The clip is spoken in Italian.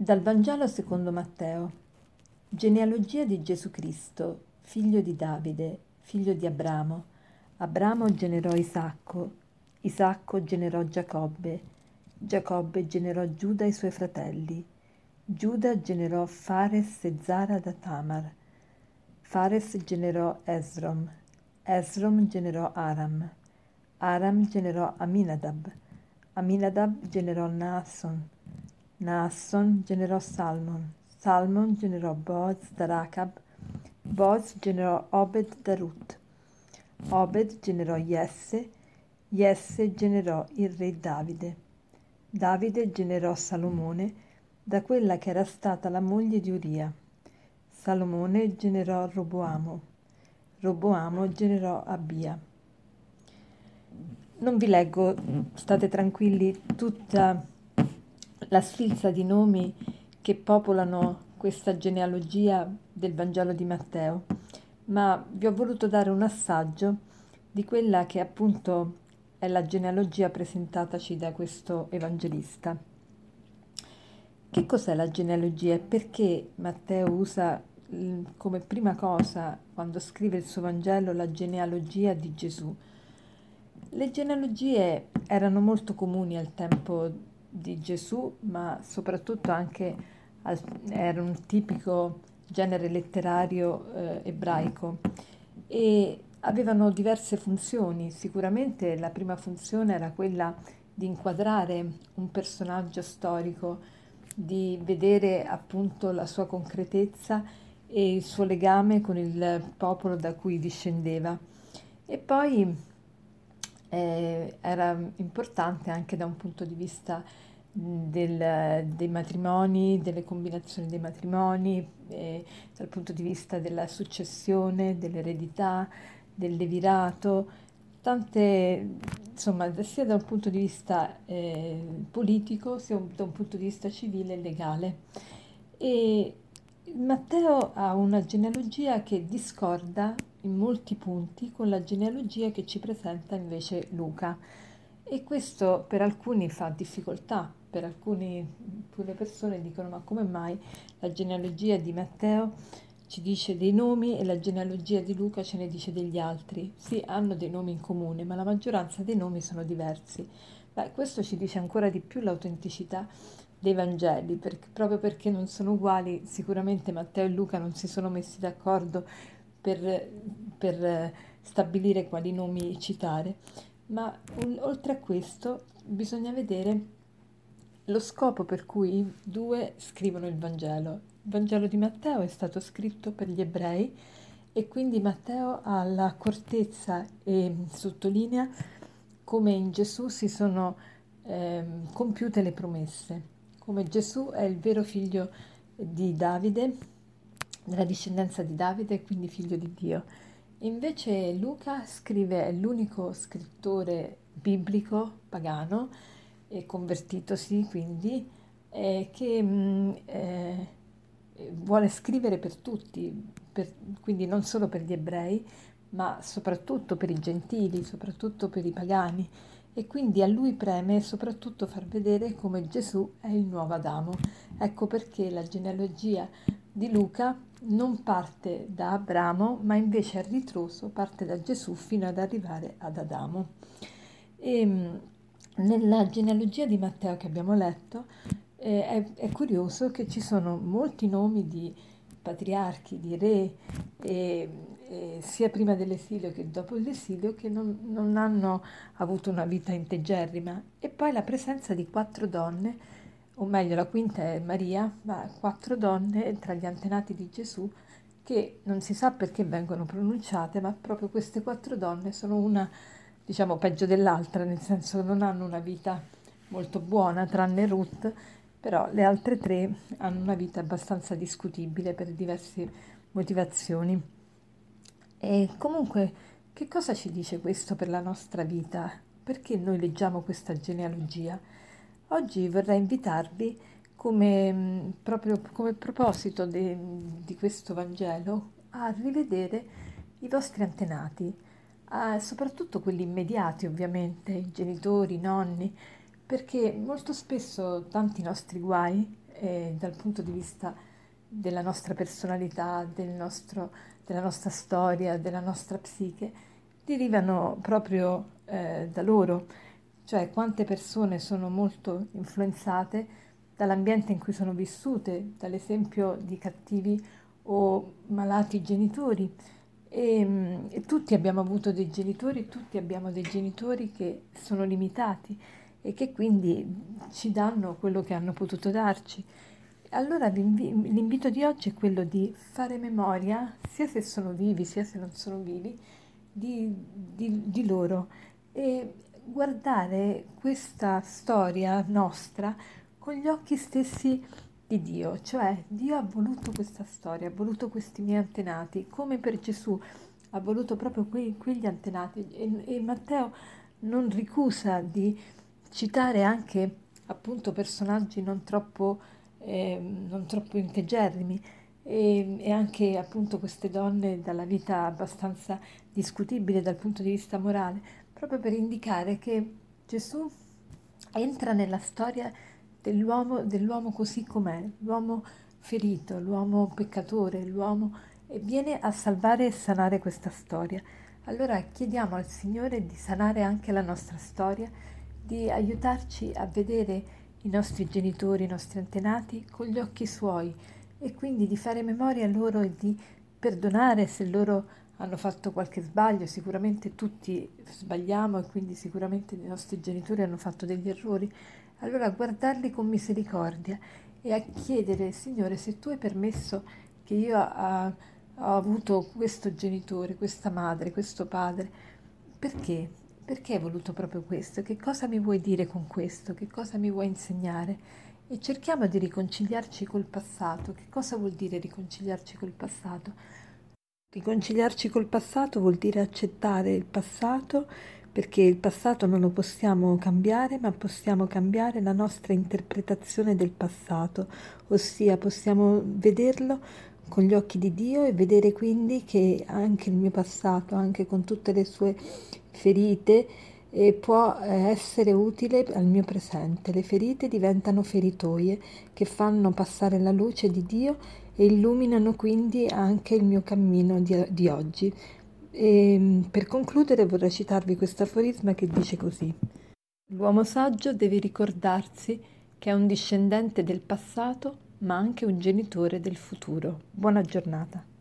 Dal Vangelo secondo Matteo. Genealogia di Gesù Cristo, figlio di Davide, figlio di Abramo. Abramo generò Isacco, Isacco generò Giacobbe, Giacobbe generò Giuda e i suoi fratelli. Giuda generò Fares e Zara da Tamar. Fares generò Esrom, Esrom generò Aram, Aram generò Aminadab, Aminadab generò Naason, Naasson generò Salmon, Salmon generò Boaz da Racab, Boaz generò Obed da Ruth, Obed generò Jesse, Jesse generò il re Davide, Davide generò Salomone da quella che era stata la moglie di Uria, Salomone generò Roboamo, Roboamo generò Abia. Non vi leggo, state tranquilli, tutta la sfilza di nomi che popolano questa genealogia del Vangelo di Matteo, ma vi ho voluto dare un assaggio di quella che appunto è la genealogia presentataci da questo evangelista. Che cos'è la genealogia e perché Matteo usa come prima cosa quando scrive il suo Vangelo la genealogia di Gesù? Le genealogie erano molto comuni al tempo di Gesù, ma soprattutto anche al, era un tipico genere letterario eh, ebraico e avevano diverse funzioni. Sicuramente la prima funzione era quella di inquadrare un personaggio storico, di vedere appunto la sua concretezza e il suo legame con il popolo da cui discendeva. E poi eh, era importante anche da un punto di vista del, dei matrimoni, delle combinazioni dei matrimoni, eh, dal punto di vista della successione, dell'eredità, del levirato, tante, insomma, sia da un punto di vista eh, politico, sia da un punto di vista civile e legale. E Matteo ha una genealogia che discorda in molti punti con la genealogia che ci presenta invece Luca e questo per alcuni fa difficoltà per alcune, persone dicono ma come mai la genealogia di Matteo ci dice dei nomi e la genealogia di Luca ce ne dice degli altri. Sì, hanno dei nomi in comune, ma la maggioranza dei nomi sono diversi. Beh, questo ci dice ancora di più l'autenticità dei Vangeli, perché, proprio perché non sono uguali, sicuramente Matteo e Luca non si sono messi d'accordo per, per stabilire quali nomi citare, ma oltre a questo bisogna vedere lo scopo per cui i due scrivono il Vangelo. Il Vangelo di Matteo è stato scritto per gli ebrei e quindi Matteo ha l'accortezza e sottolinea come in Gesù si sono eh, compiute le promesse, come Gesù è il vero figlio di Davide, della discendenza di Davide quindi figlio di Dio. Invece Luca scrive, è l'unico scrittore biblico pagano e convertitosi quindi, eh, che mh, mm, eh, vuole scrivere per tutti, per, quindi non solo per gli ebrei, ma soprattutto per i gentili, soprattutto per i pagani. E quindi a lui preme soprattutto far vedere come Gesù è il nuovo Adamo. Ecco perché la genealogia di Luca non parte da Abramo, ma invece a ritroso parte da Gesù fino ad arrivare ad Adamo. E, mm, nella genealogia di Matteo che abbiamo letto eh, è, è, curioso che ci sono molti nomi di patriarchi, di re, e, e sia prima dell'esilio che dopo l'esilio, che non, non hanno avuto una vita integerrima. E poi la presenza di quattro donne, o meglio la quinta è Maria, ma quattro donne tra gli antenati di Gesù che non si sa perché vengono pronunciate, ma proprio queste quattro donne sono una diciamo peggio dell'altra, nel senso che non hanno una vita molto buona, tranne Ruth, però le altre tre hanno una vita abbastanza discutibile per diverse motivazioni. E comunque, che cosa ci dice questo per la nostra vita? Perché noi leggiamo questa genealogia? Oggi vorrei invitarvi come, proprio come proposito de, di questo Vangelo a rivedere i vostri antenati, eh, soprattutto quelli immediati ovviamente, i genitori, i nonni, perché molto spesso tanti nostri guai eh, dal punto di vista della nostra personalità, del nostro, della nostra storia, della nostra psiche, derivano proprio eh, da loro, cioè quante persone sono molto influenzate dall'ambiente in cui sono vissute, dall'esempio di cattivi o malati genitori. E, mm, e, tutti abbiamo avuto dei genitori, tutti abbiamo dei genitori che sono limitati e che quindi ci danno quello che hanno potuto darci. Allora l'invito di oggi è quello di fare memoria, sia se sono vivi sia se non sono vivi, di, di, di loro e guardare questa storia nostra con gli occhi stessi di Dio, cioè Dio ha voluto questa storia, ha voluto questi miei antenati, come per Gesù ha voluto proprio que- quegli antenati. E, e Matteo non ricusa di citare anche appunto personaggi non troppo, eh, non troppo integerrimi e, e, anche appunto queste donne dalla vita abbastanza discutibile dal punto di vista morale, proprio per indicare che Gesù entra nella storia dell'uomo, dell'uomo così com'è, l'uomo ferito, l'uomo peccatore, l'uomo e viene a salvare e sanare questa storia. Allora chiediamo al Signore di sanare anche la nostra storia, di aiutarci a vedere i nostri genitori, i nostri antenati con gli occhi suoi e quindi di fare memoria loro e di perdonare se loro hanno fatto qualche sbaglio, sicuramente tutti sbagliamo e quindi sicuramente i nostri genitori hanno fatto degli errori, allora guardarli con misericordia e a chiedere, Signore, se tu hai permesso che io ho, ho avuto questo genitore, questa madre, questo padre, perché? Perché hai voluto proprio questo? Che cosa mi vuoi dire con questo? Che cosa mi vuoi insegnare? E cerchiamo di riconciliarci col passato. Che cosa vuol dire riconciliarci col passato? Riconciliarci col passato vuol dire accettare il passato perché il passato non lo possiamo cambiare, ma possiamo cambiare la nostra interpretazione del passato, ossia possiamo vederlo con gli occhi di Dio e vedere quindi che anche il mio passato, anche con tutte le sue ferite, eh, può eh, essere utile al mio presente. Le ferite diventano feritoie che fanno passare la luce di Dio e illuminano quindi anche il mio cammino di, di oggi. E, ehm, per concludere vorrei citarvi questo aforisma che dice così. L'uomo saggio deve ricordarsi che è un discendente del passato ma anche un genitore del futuro. Buona giornata.